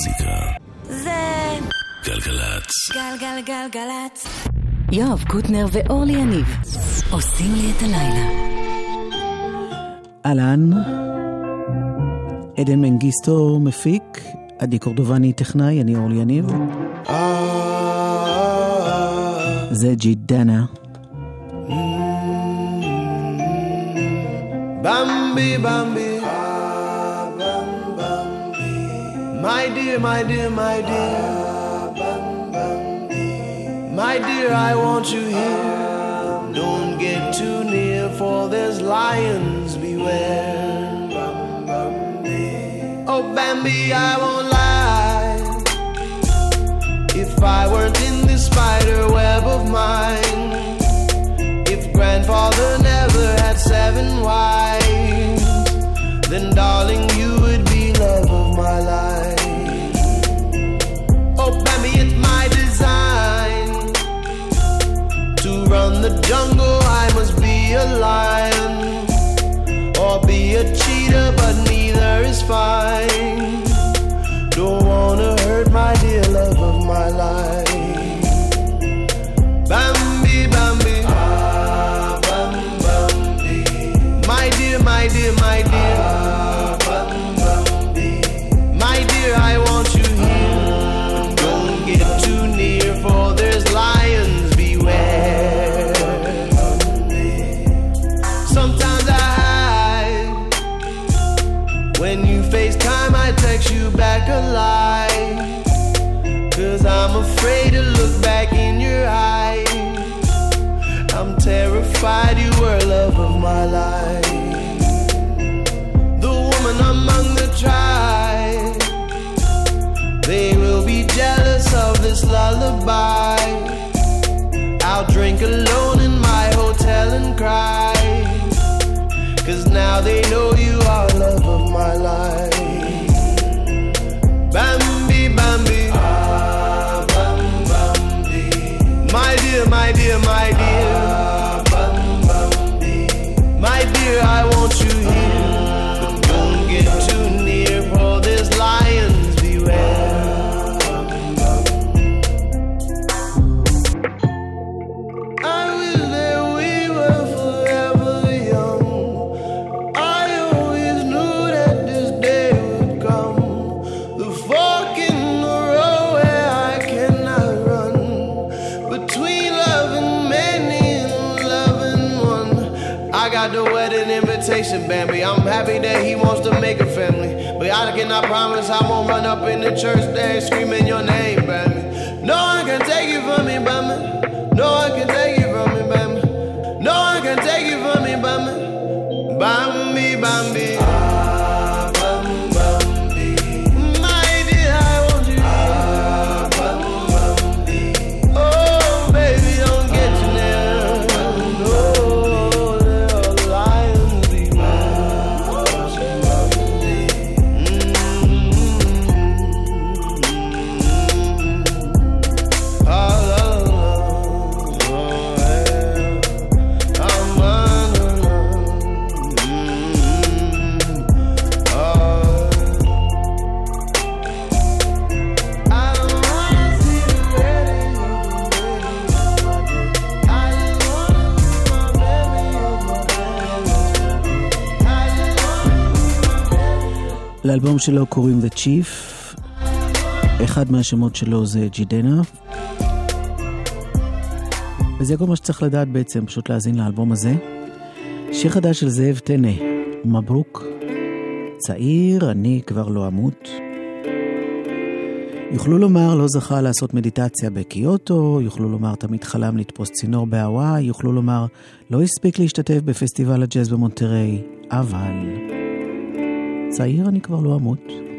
המוזיקה. זה גלגלצ. גלגלגלגלצ. יואב קוטנר ואורלי יניב עושים לי את הלילה. אהלן, עדן מנגיסטו מפיק, עדי קורדובני טכנאי, אני אורלי יניב. זה ג'ידנה. Bambi, Bambi. My dear, my dear, my dear. My dear, I want you here. Don't get too near, for there's lions beware. Oh, Bambi, I won't lie. If I weren't in this spider web of mine, if grandfather never had seven wives, then darling, run the jungle. I must be a lion or be a cheetah, but neither is fine. When you FaceTime, I text you back alive. Cause I'm afraid to look back in your eyes. I'm terrified you were love of my life. The woman among the tribe. They will be jealous of this lullaby. I'll drink alone in my hotel and cry. Cause now they know you are love of my life. Bambi. I'm happy that he wants to make a family. But I cannot promise I won't run up in the church there screaming your name, Bambi. No one can take you from me, Bambi. No one can take לאלבום שלו קוראים The Chief, אחד מהשמות שלו זה ג'ידנה. וזה כל מה שצריך לדעת בעצם, פשוט להאזין לאלבום הזה. שיר חדש של זאב טנא, מברוק. צעיר, אני כבר לא אמות. יוכלו לומר לא זכה לעשות מדיטציה בקיוטו, יוכלו לומר תמיד חלם לתפוס צינור בהוואי, יוכלו לומר לא הספיק להשתתף בפסטיבל הג'אז במונטריי, אבל צעיר אני כבר לא אמות.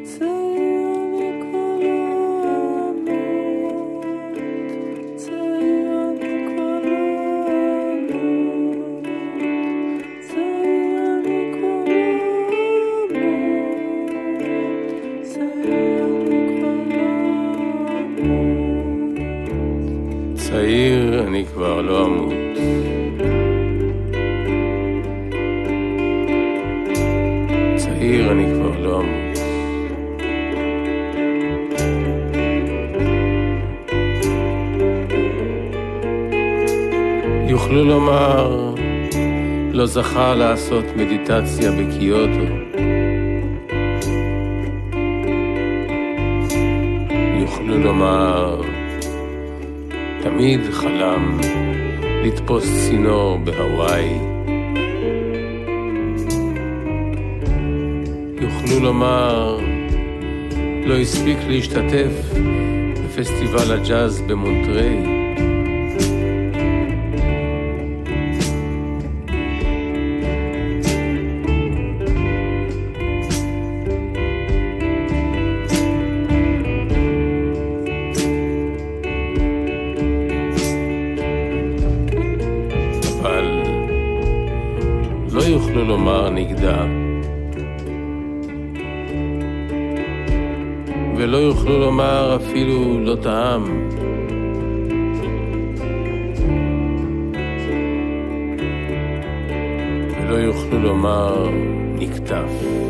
לומר, לא זכה לעשות מדיטציה בקיוטו. יוכלו לומר, תמיד חלם לתפוס צינור בהוואי. יוכלו לומר, לא הספיק להשתתף בפסטיבל הג'אז במונטריי. אפילו לא טעם. ולא יוכלו לומר נקטף.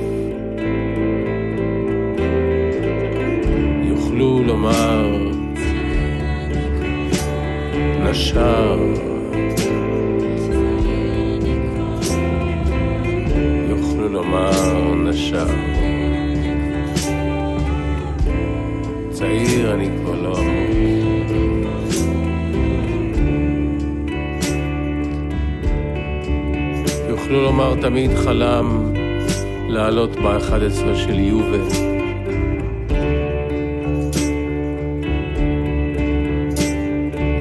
חלם לעלות ב-11 של יובל.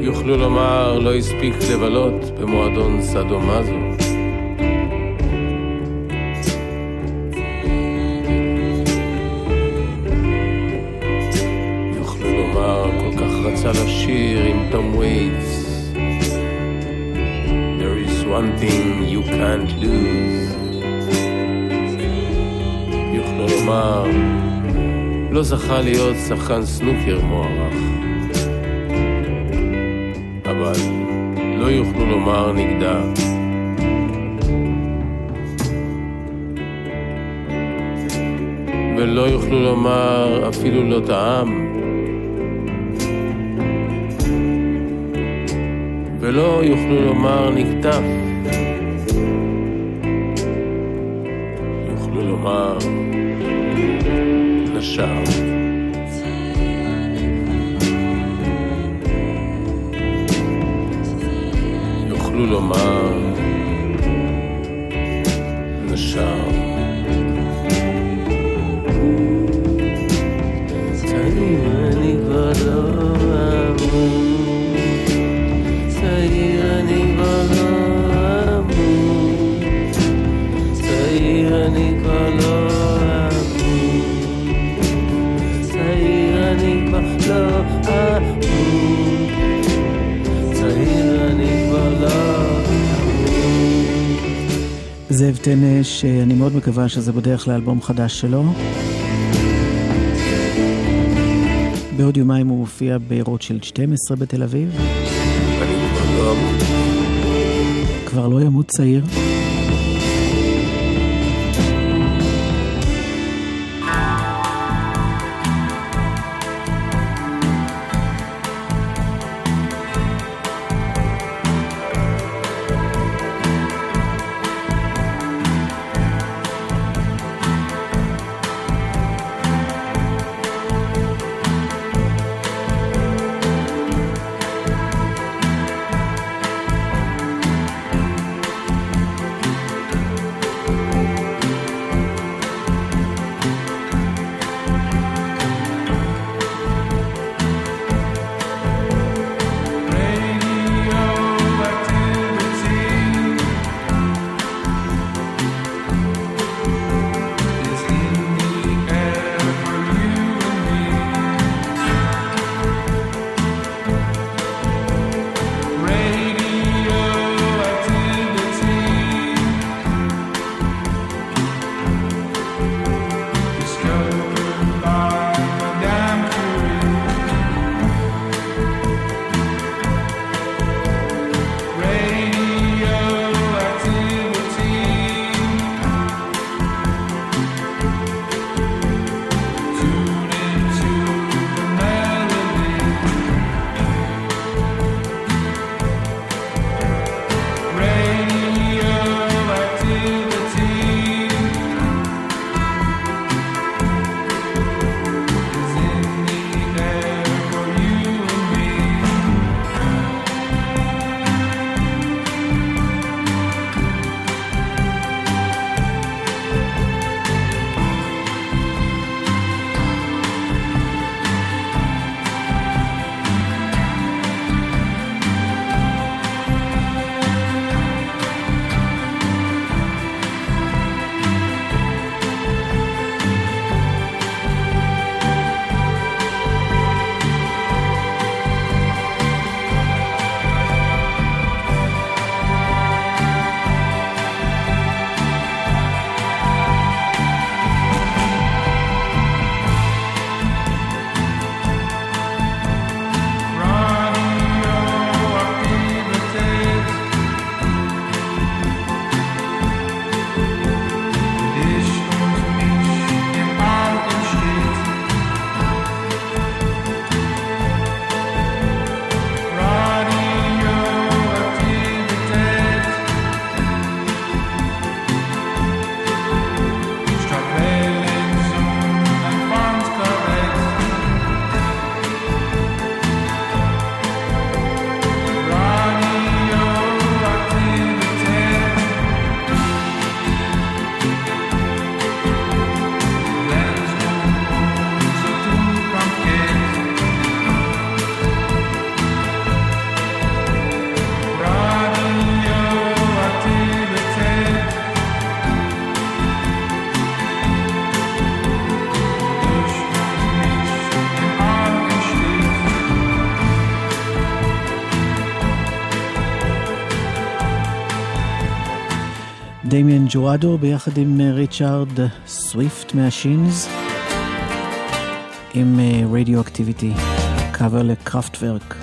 יוכלו לומר לא הספיק לבלות במועדון סדומזו. לשיר עם תום וייטס There is one thing you can't lose לומר לא זכה להיות שחקן סנוקר מוערך. אבל לא יוכלו לומר נגדה. ולא יוכלו לומר אפילו לא טעם. ולא יוכלו לומר נקטף. נשר. יוכלו לומר זאב טנא, שאני מאוד מקווה שזה בדרך לאלבום חדש שלו. בעוד יומיים הוא מופיע ברוטשילד 12 בתל אביב. כבר לא ימות צעיר. דמיאן ג'ורדו ביחד עם אה, ריצ'ארד סוויפט מהשינס, עם אה, רדיו אקטיביטי, קאבר לקראפטוורק.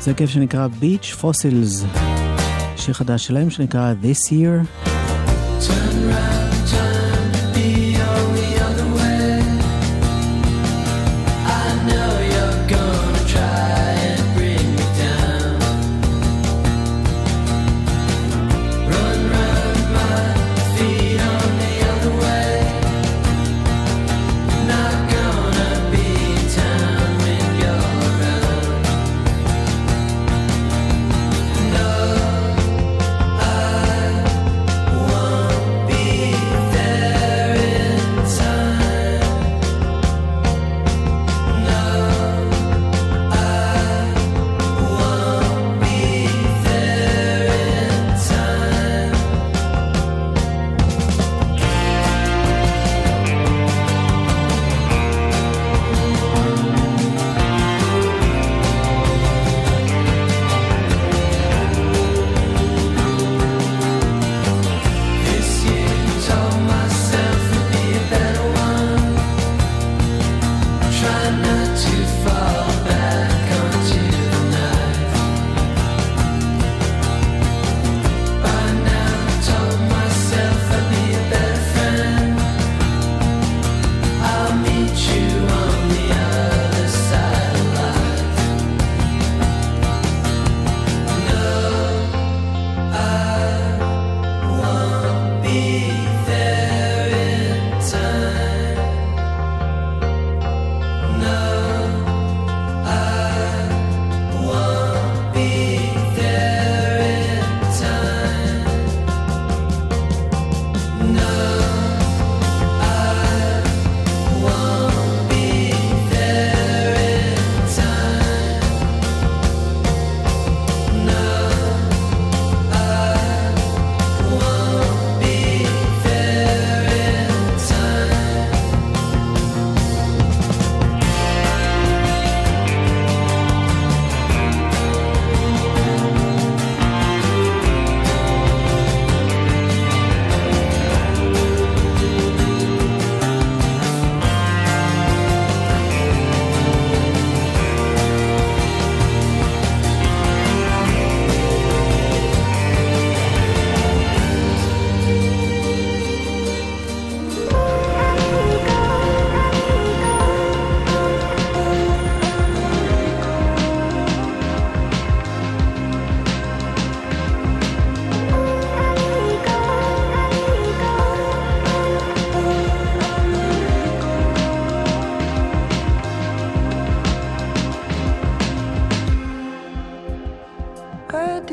זה כיף שנקרא Beach Fossils, שיר חדש שלהם שנקרא This Year.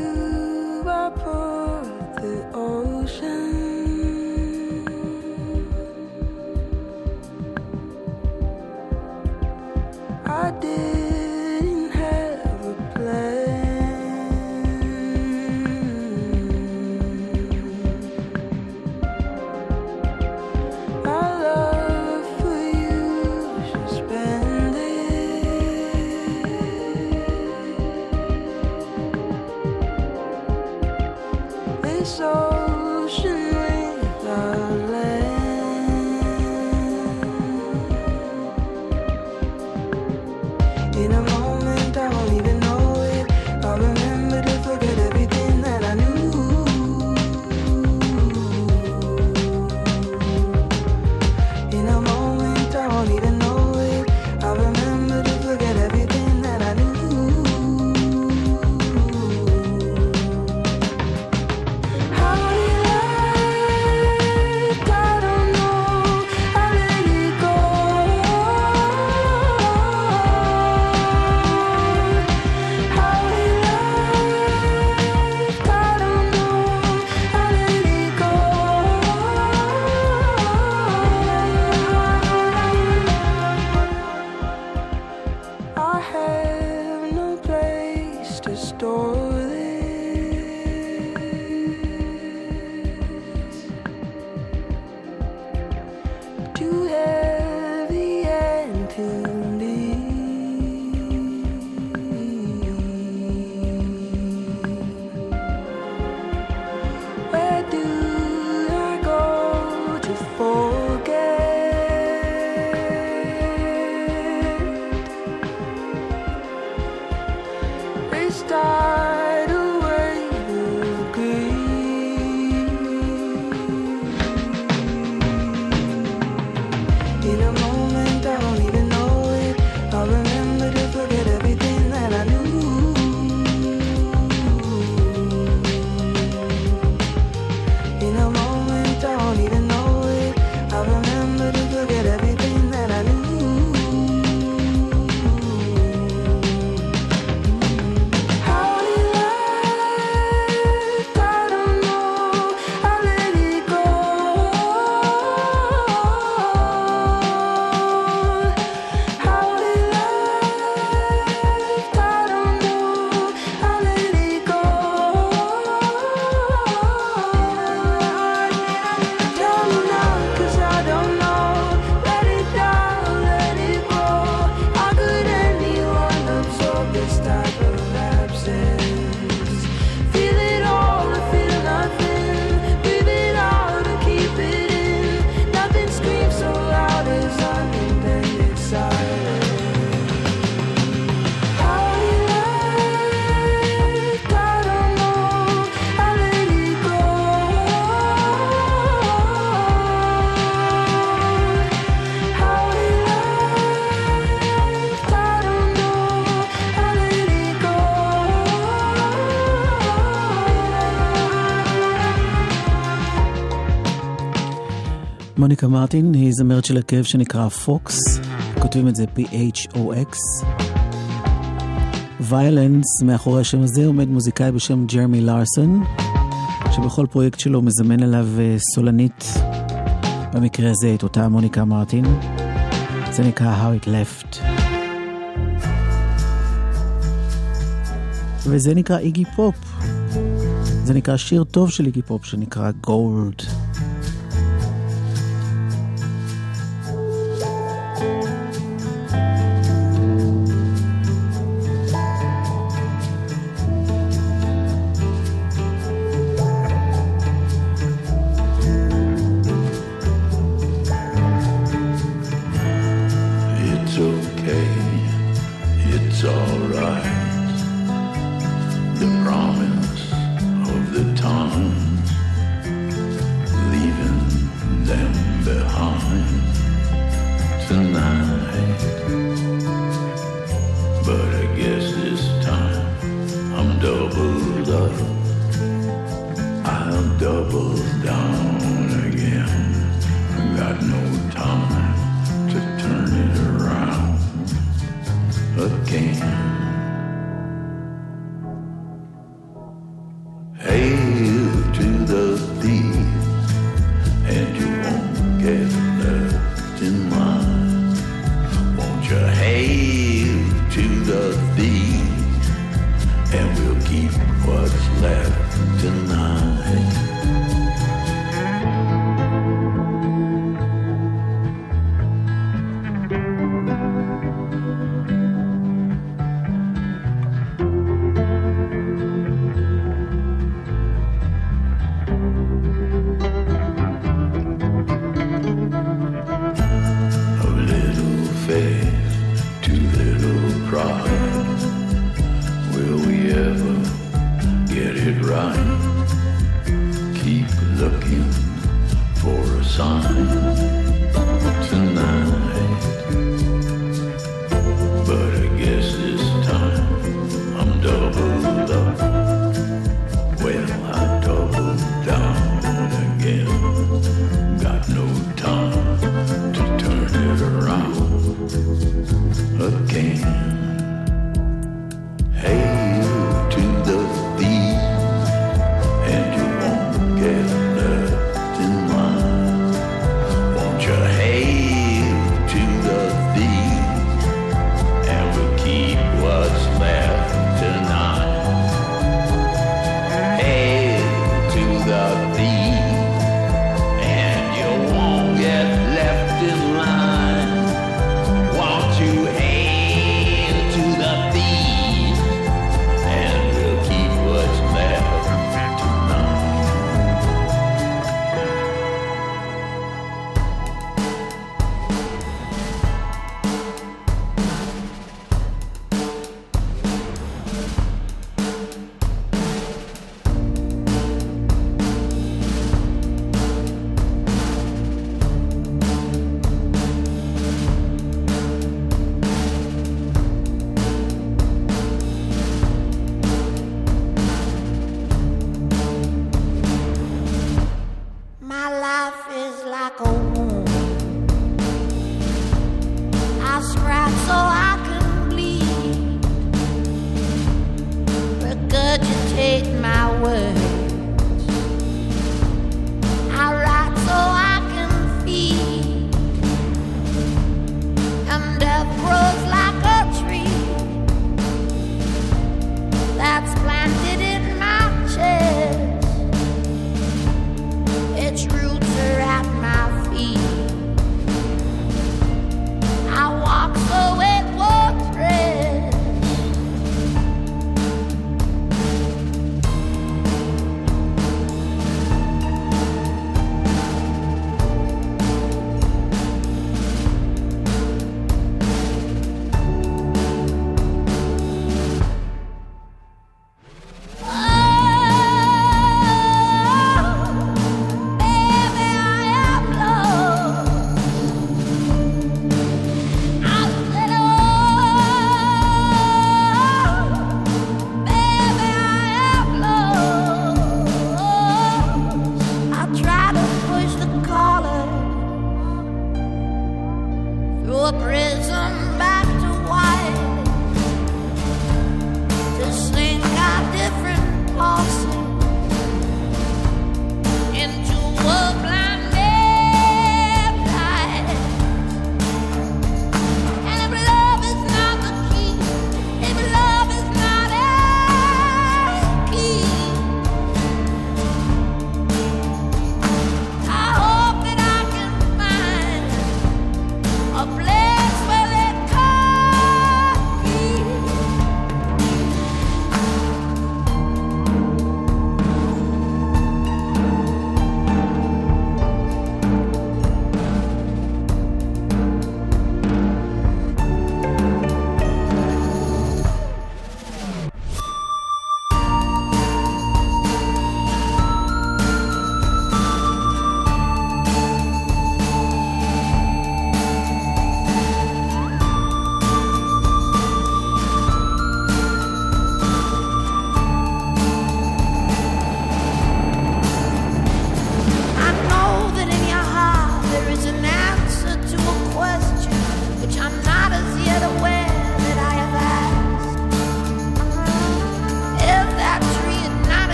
you are part of the ocean. מוניקה מרטין היא זמרת של הרכב שנקרא PHOX, כותבים את זה P-H-O-X. Violents, מאחורי השם הזה עומד מוזיקאי בשם ג'רמי לארסון, שבכל פרויקט שלו מזמן אליו אה, סולנית, במקרה הזה את אותה מוניקה מרטין. זה נקרא How It Left. וזה נקרא איגי פופ. זה נקרא שיר טוב של איגי פופ שנקרא גולד.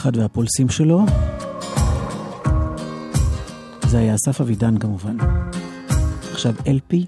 אחד והפולסים שלו. זה היה אסף אבידן כמובן. עכשיו אלפי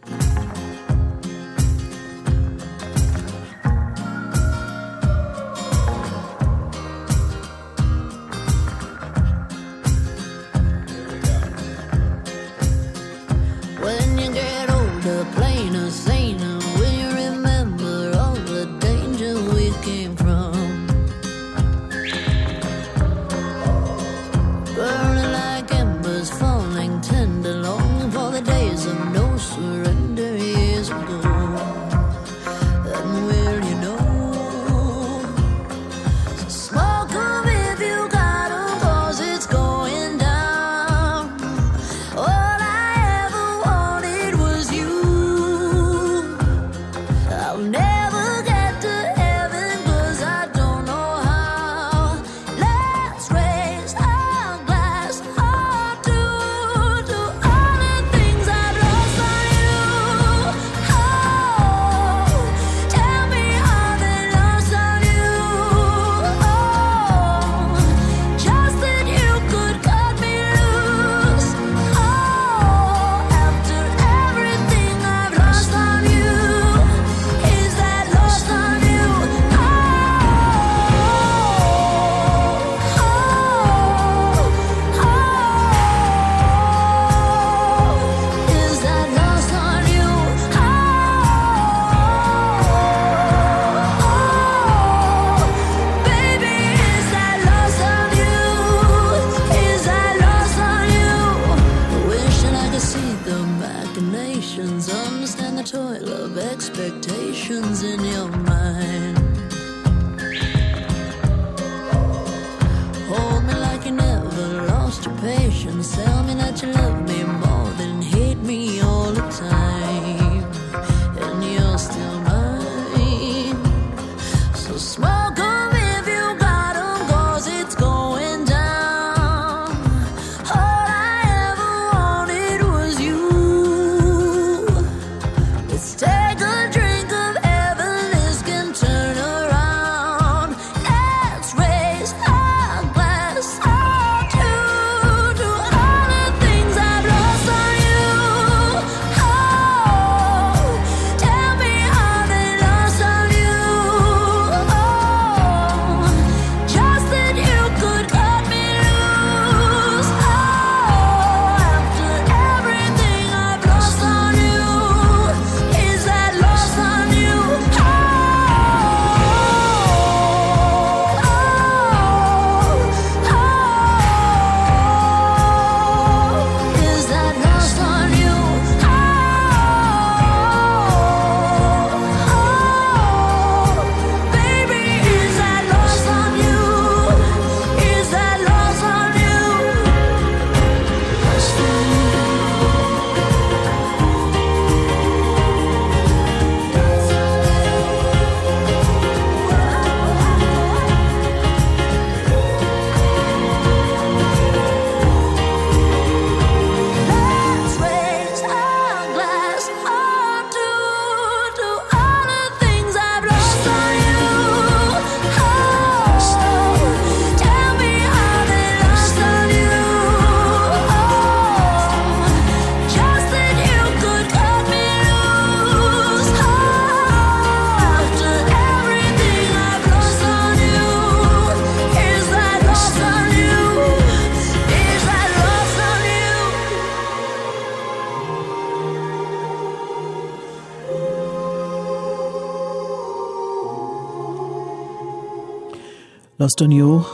Lost on you.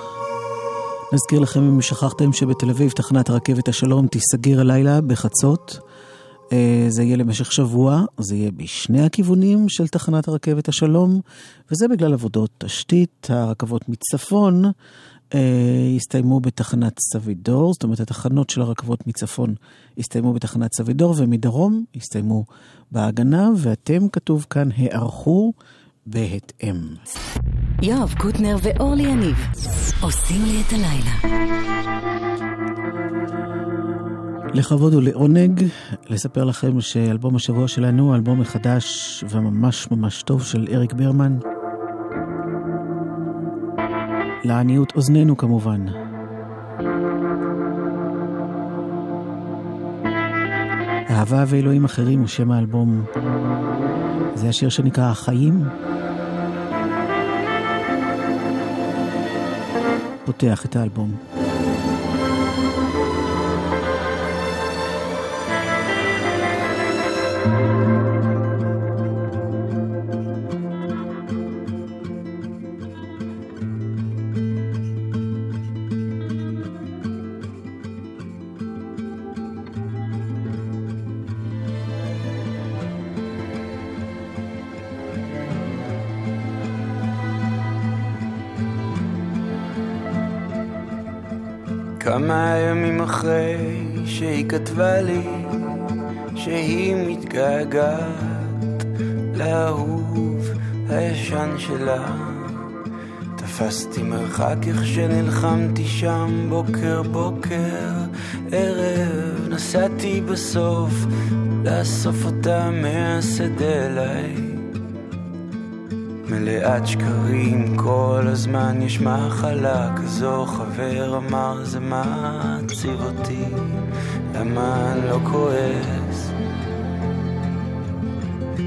נזכיר לכם אם שכחתם שבתל אביב תחנת רכבת השלום תיסגר הלילה בחצות. אה, זה יהיה למשך שבוע, זה יהיה בשני הכיוונים של תחנת הרכבת השלום, וזה בגלל עבודות תשתית. הרכבות מצפון אה, יסתיימו בתחנת סבידור, זאת אומרת התחנות של הרכבות מצפון יסתיימו בתחנת סבידור, ומדרום יסתיימו בהגנה, ואתם, כתוב כאן, הערכו בהתאם. יואב קוטנר ואורלי יניב עושים לי את הלילה. לכבוד ולעונג לספר לכם שאלבום השבוע שלנו, הוא אלבום מחדש וממש ממש טוב של אריק ברמן. לעניות אוזנינו כמובן. אהבה ואלוהים אחרים הוא שם האלבום. זה השיר שנקרא החיים. פותח את האלבום. כתבה לי שהיא מתגעגעת לאהוב הישן שלה. תפסתי מרחק איך שנלחמתי שם בוקר בוקר ערב נסעתי בסוף לאסוף אותה מהשדה אליי. מלאת שקרים כל הזמן יש מחלה כזו חבר אמר זה מעציב אותי למה לא כועס?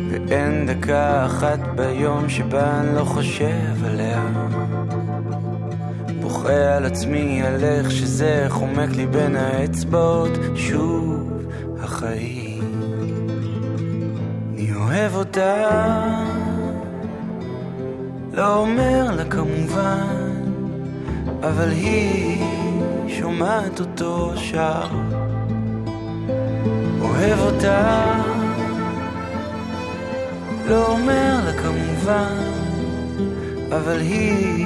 ואין דקה אחת ביום שבה אני לא חושב עליה. בוכה על עצמי על איך שזה חומק לי בין האצבעות. שוב החיים. אני אוהב אותה. לא אומר לה כמובן, אבל היא שומעת אותו שר. אוהב אותה, לא אומר לה כמובן, אבל היא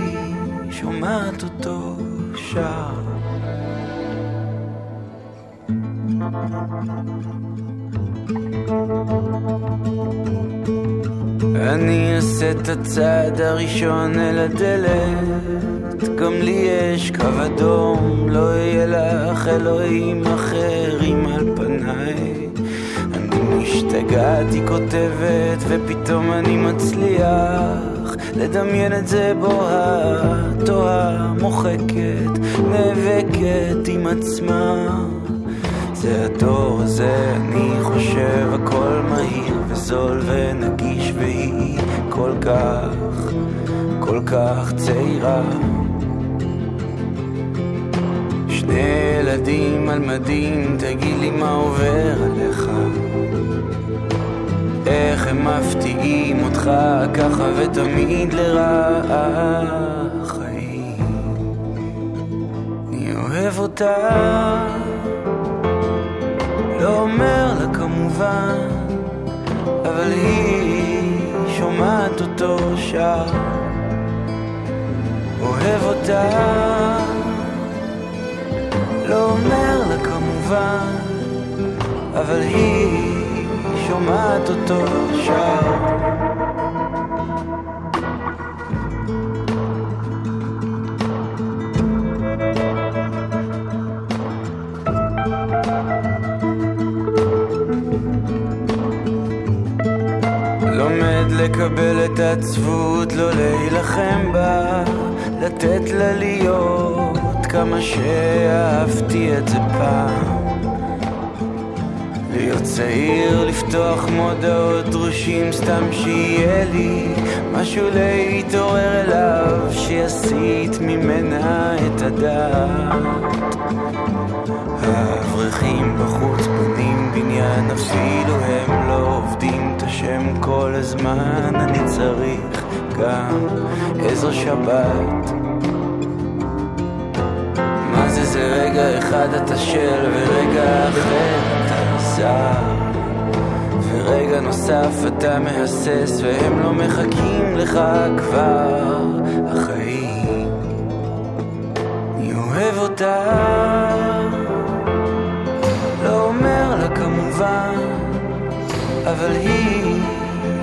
שומעת אותו שר. אני אעשה את הצעד הראשון אל הדלת גם לי יש קו אדום לא יהיה לך אלוהים אחרים על פניי אני משתגעת, כותבת ופתאום אני מצליח לדמיין את זה בוהה, תוהה, מוחקת, נאבקת עם עצמה זה הדור הזה, אני חושב הכל מהיר וזול ונגיש והיא כל כך, כל כך צעירה. שני ילדים על מדים, תגיד לי מה עובר עליך. איך הם מפתיעים אותך ככה ותמיד לרעה חיים. אני אוהב אותך לא אומר לה כמובן, אבל היא שומעת אותו שר. אוהב אותה, לא אומר לה כמובן, אבל היא שומעת אותו שר. לקבל את העצבות, לא להילחם בה, לתת לה להיות כמה שאהבתי את זה פעם. להיות צעיר, לפתוח מודעות דרושים, סתם שיהיה לי משהו להתעורר אליו, שיסיט ממנה את הדעת. האברכים בחוץ בונים בניין, אפילו הם לא עובדים את השם כל הזמן. אני צריך גם איזו שבת. אחד אתה של ורגע אחר אתה זר ורגע נוסף אתה מהסס והם לא מחכים לך כבר החיים. אני אוהב אותה לא אומר לה כמובן אבל היא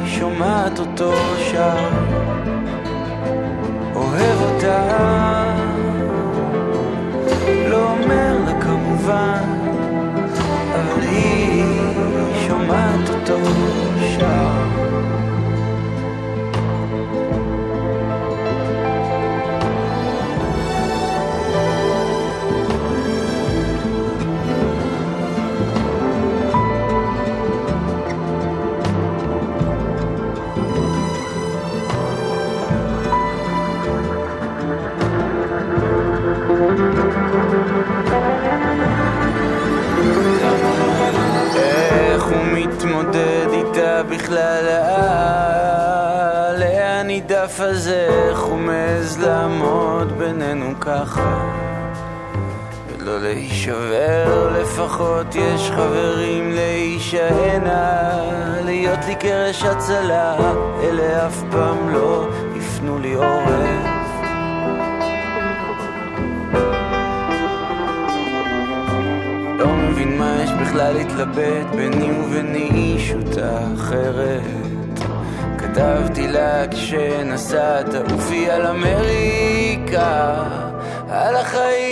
שומעת אותו שר אוהב אותה לא אומר כמובן, אבל היא שומעת אותו שר. בכלל לאן, לאן נידף הזה? חומז לעמוד בינינו ככה? ולא להישבר, לפחות יש חברים להישענה להיות לי קרש הצלה, אלה אף פעם לא יפנו לי עורף בכלל להתלבט ביני וביני אישות אחרת. כתבתי לה כשנסעת תעופי על אמריקה על החיים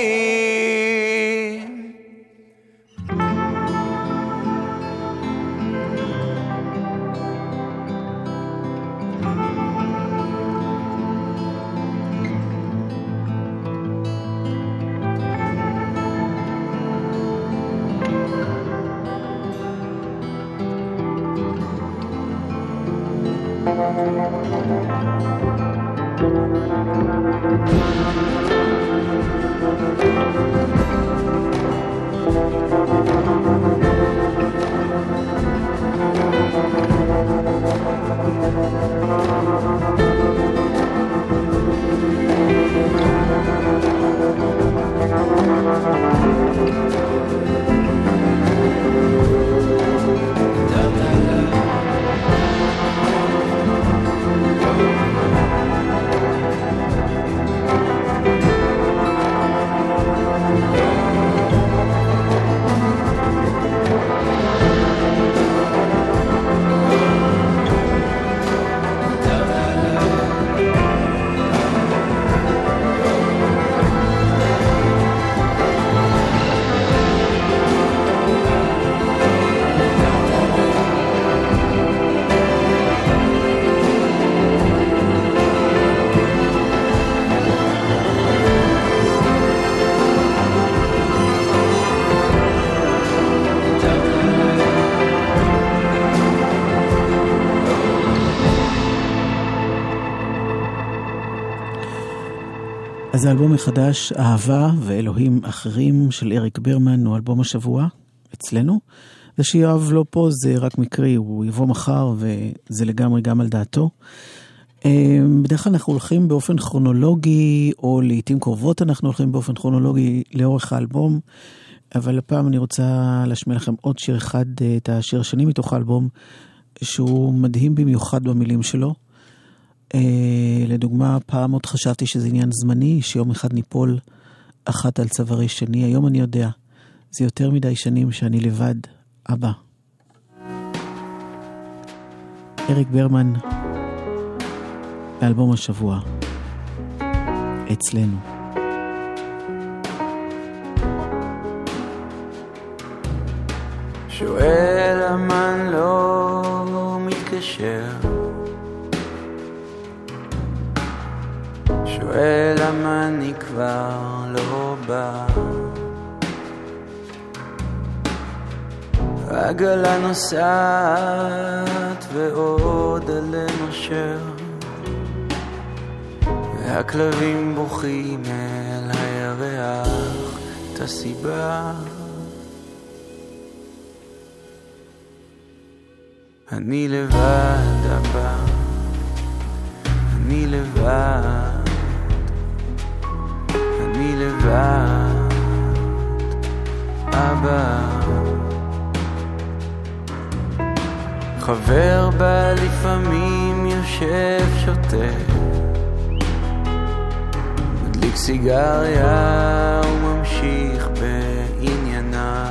אז האלבום החדש, אהבה ואלוהים אחרים של אריק ברמן, הוא אלבום השבוע אצלנו. זה שיואב לא פה זה רק מקרי, הוא יבוא מחר וזה לגמרי גם על דעתו. אה, בדרך כלל אנחנו הולכים באופן כרונולוגי, או לעיתים קרובות אנחנו הולכים באופן כרונולוגי לאורך האלבום, אבל הפעם אני רוצה להשמיע לכם עוד שיר אחד, אה, את השיר השני מתוך האלבום, שהוא מדהים במיוחד במילים שלו. אה, לדוגמה, פעם עוד חשבתי שזה עניין זמני, שיום אחד ניפול אחת על צווארי שני. היום אני יודע, זה יותר מדי שנים שאני לבד, אבא. אריק ברמן, באלבום השבוע, אצלנו. שואל אמן לא מתקשר שואל למה אני כבר לא בא. העגלה נוסעת ועוד עלה נושר והכלבים בוכים אל הירח את הסיבה. אני לבד הבא אני לבד אני לבד אבא. חבר בא לפעמים יושב שותה. מדליק סיגריה וממשיך בענייניו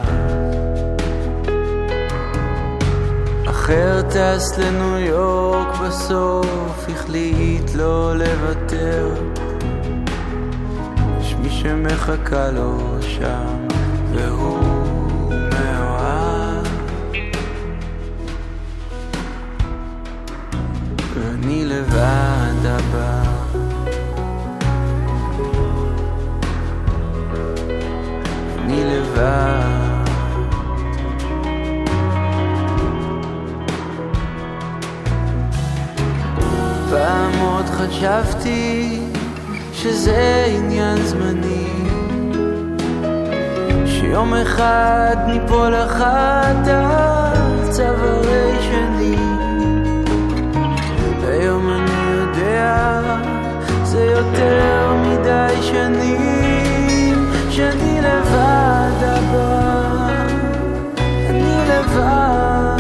אחר טס לניו יורק בסוף החליט לא לוותר שמחכה לו שם והוא מאוהב. ואני לבד הבא אני לבד. פעם עוד חשבתי שזה עניין זמני. שיום אחד ניפול אחת על צווארי שני. היום אני יודע זה יותר מדי שנים שאני לבד הבא אני לבד.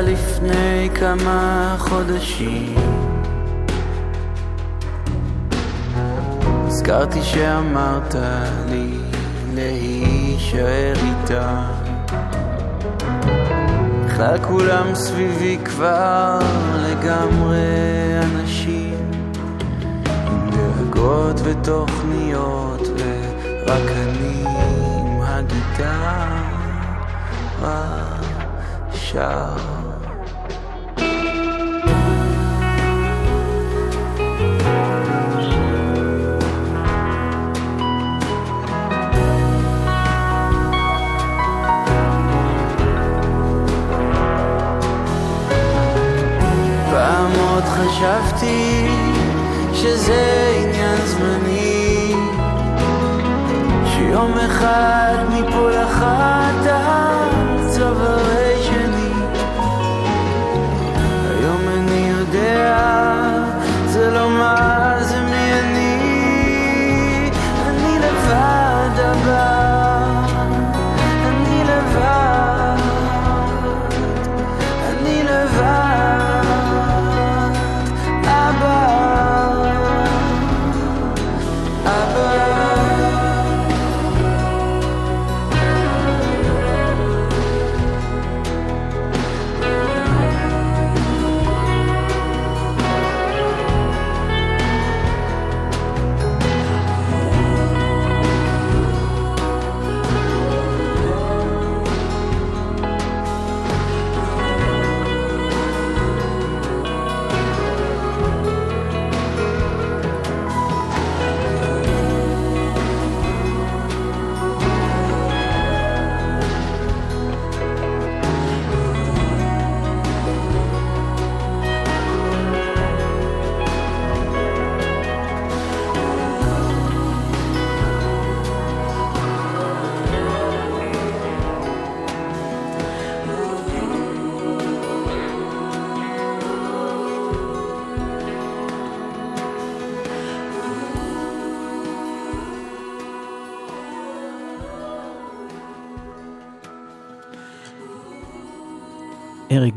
לפני כמה חודשים. הזכרתי שאמרת לי להישאר איתה. בכלל כולם סביבי כבר לגמרי אנשים. עם דאגות ותוכניות ורק אני עם הגיטרה. שר פעם עוד חשבתי שזה עניין זמני שיום אחד מפה אחת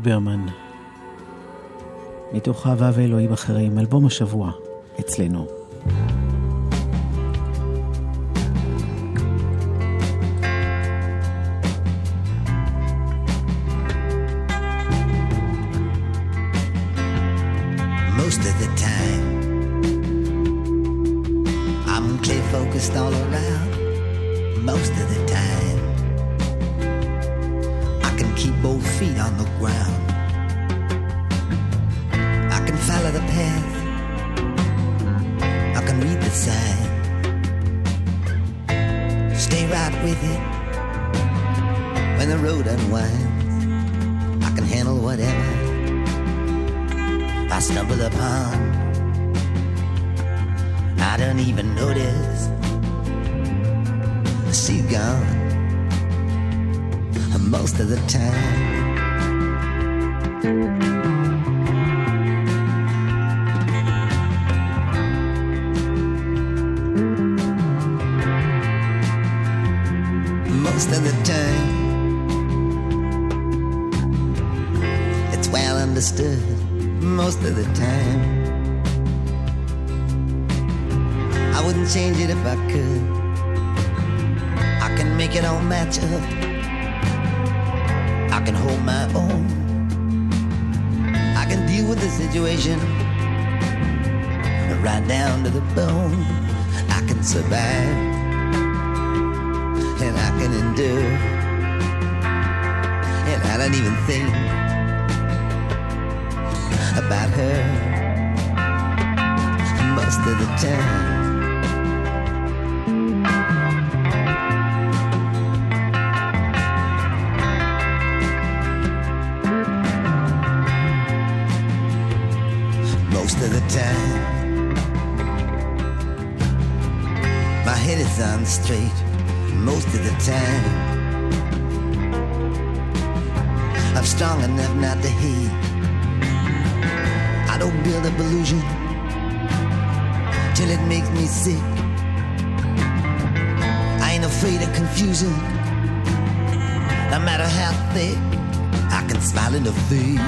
ברמן, מתוך אהבה ואלוהים אחרים, אלבום השבוע, אצלנו. Most of the time, it's well understood. Most of the time, I wouldn't change it if I could. I can make it all match up. I can hold my own. I can deal with the situation right down to the bone. I can survive and I can endure. And I don't even think about her most of the time. most of the time. My head is on straight time. I'm strong enough not to hate. I don't build up illusion till it makes me sick. I ain't afraid of confusion. No matter how thick, I can smile in the face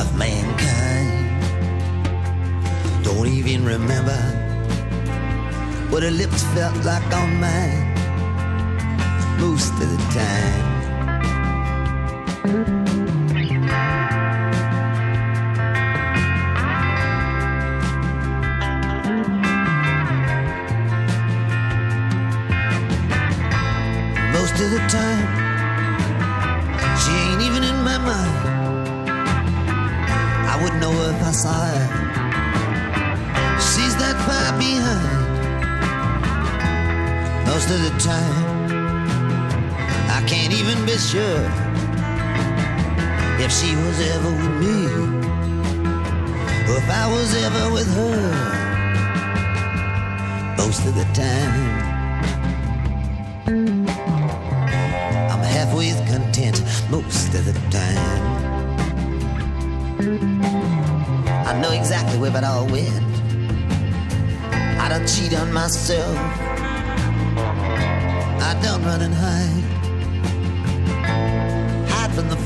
of mankind. Don't even remember what her lips felt like on mine most of the time. Sure if she was ever with me or if I was ever with her. Most of the time, I'm halfway content most of the time. I know exactly where it all went. I don't cheat on myself. I don't run and hide.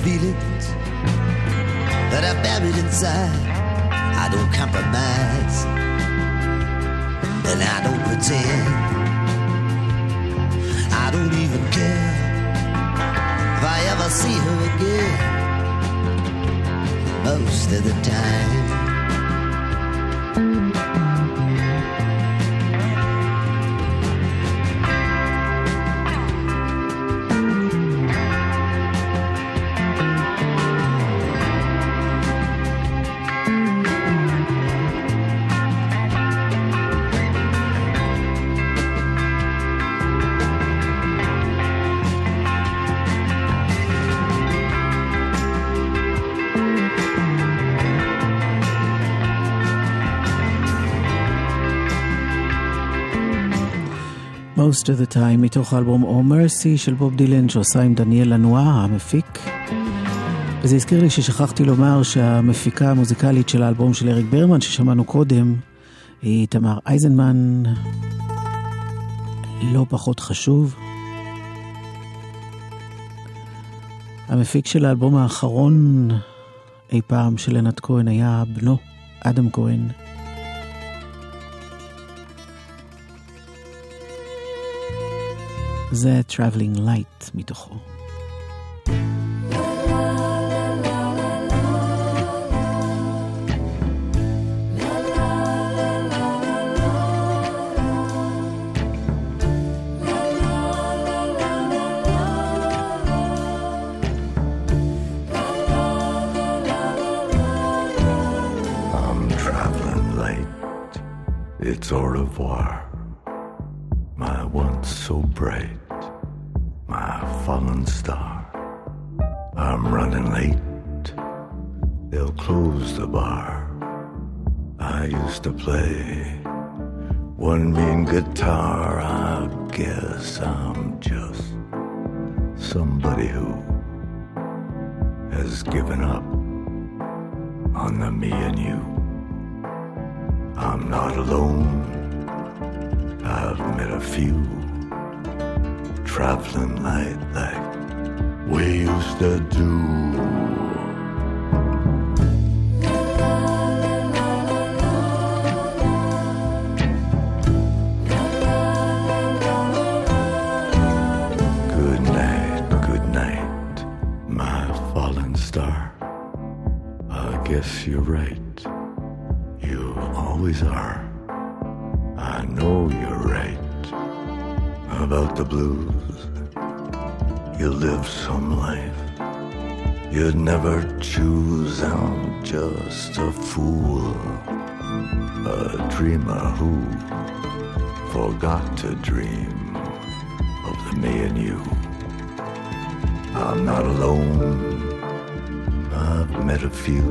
Feelings that are buried inside. I don't compromise. And I don't pretend. I don't even care if I ever see her again. Most of the time. Most of the time, מתוך האלבום Oh Mercy של בוב דילן שעושה עם דניאל לנואה, המפיק. וזה הזכיר לי ששכחתי לומר שהמפיקה המוזיקלית של האלבום של אריק ברמן ששמענו קודם, היא תמר אייזנמן, לא פחות חשוב. המפיק של האלבום האחרון אי פעם של ענת כהן היה בנו, אדם כהן. זה Traveling Light מתוכו. I'm traveling late. It's au revoir. My once so bright, my fallen star. I'm running late. They'll close the bar. I used to play one mean guitar. I guess I'm just somebody who has given up on the me and you. I'm not alone. I've met a few traveling light like we used to do. Good night, good night, my fallen star. I guess you're right. You always are. I know you're about the blues. You live some life you'd never choose. I'm just a fool, a dreamer who forgot to dream of the me and you. I'm not alone. I've met a few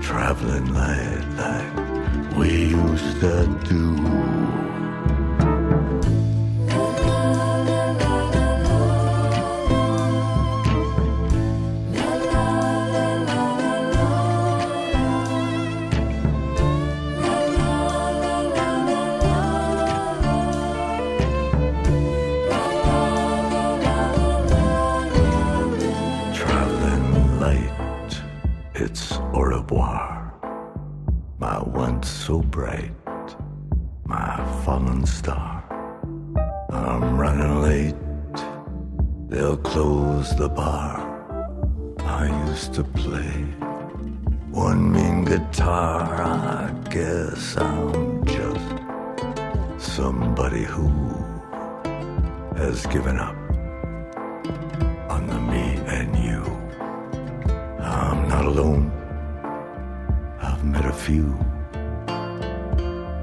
traveling light like we used to do. Has given up on the me and you. I'm not alone. I've met a few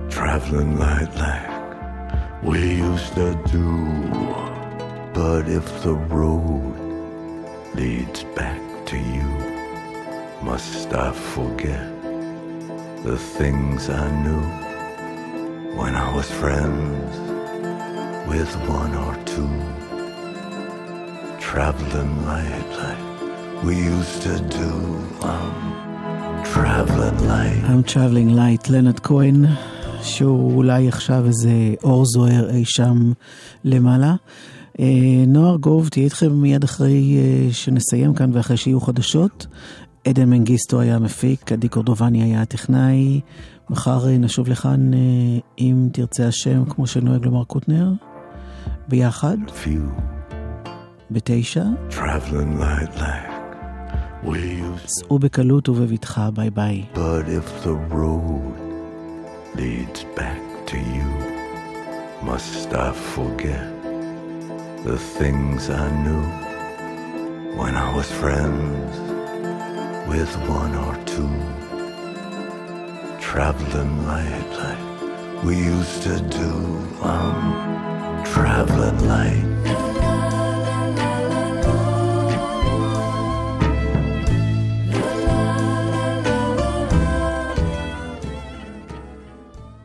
traveling light like we used to do. But if the road leads back to you, must I forget the things I knew when I was friends with one or two? Traveling light like we used to do. I'm traveling light. I'm traveling light, לנד כהן, שהוא אולי עכשיו איזה אור זוהר אי שם למעלה. אה, נוער גוב תהיה איתכם מיד אחרי אה, שנסיים כאן ואחרי שיהיו חדשות. עדן מנגיסטו היה המפיק, עדי קורדובני היה הטכנאי. מחר אה, נשוב לכאן, אם תרצה השם, כמו שנוהג לומר קוטנר, ביחד, Few בתשע. traveling light like we used. סעו בקלות ובבטחה, ביי ביי. But if the road leads back to you, must I forget the things I knew when I was friends with one or two? Traveling light like we used to do. I'm traveling light.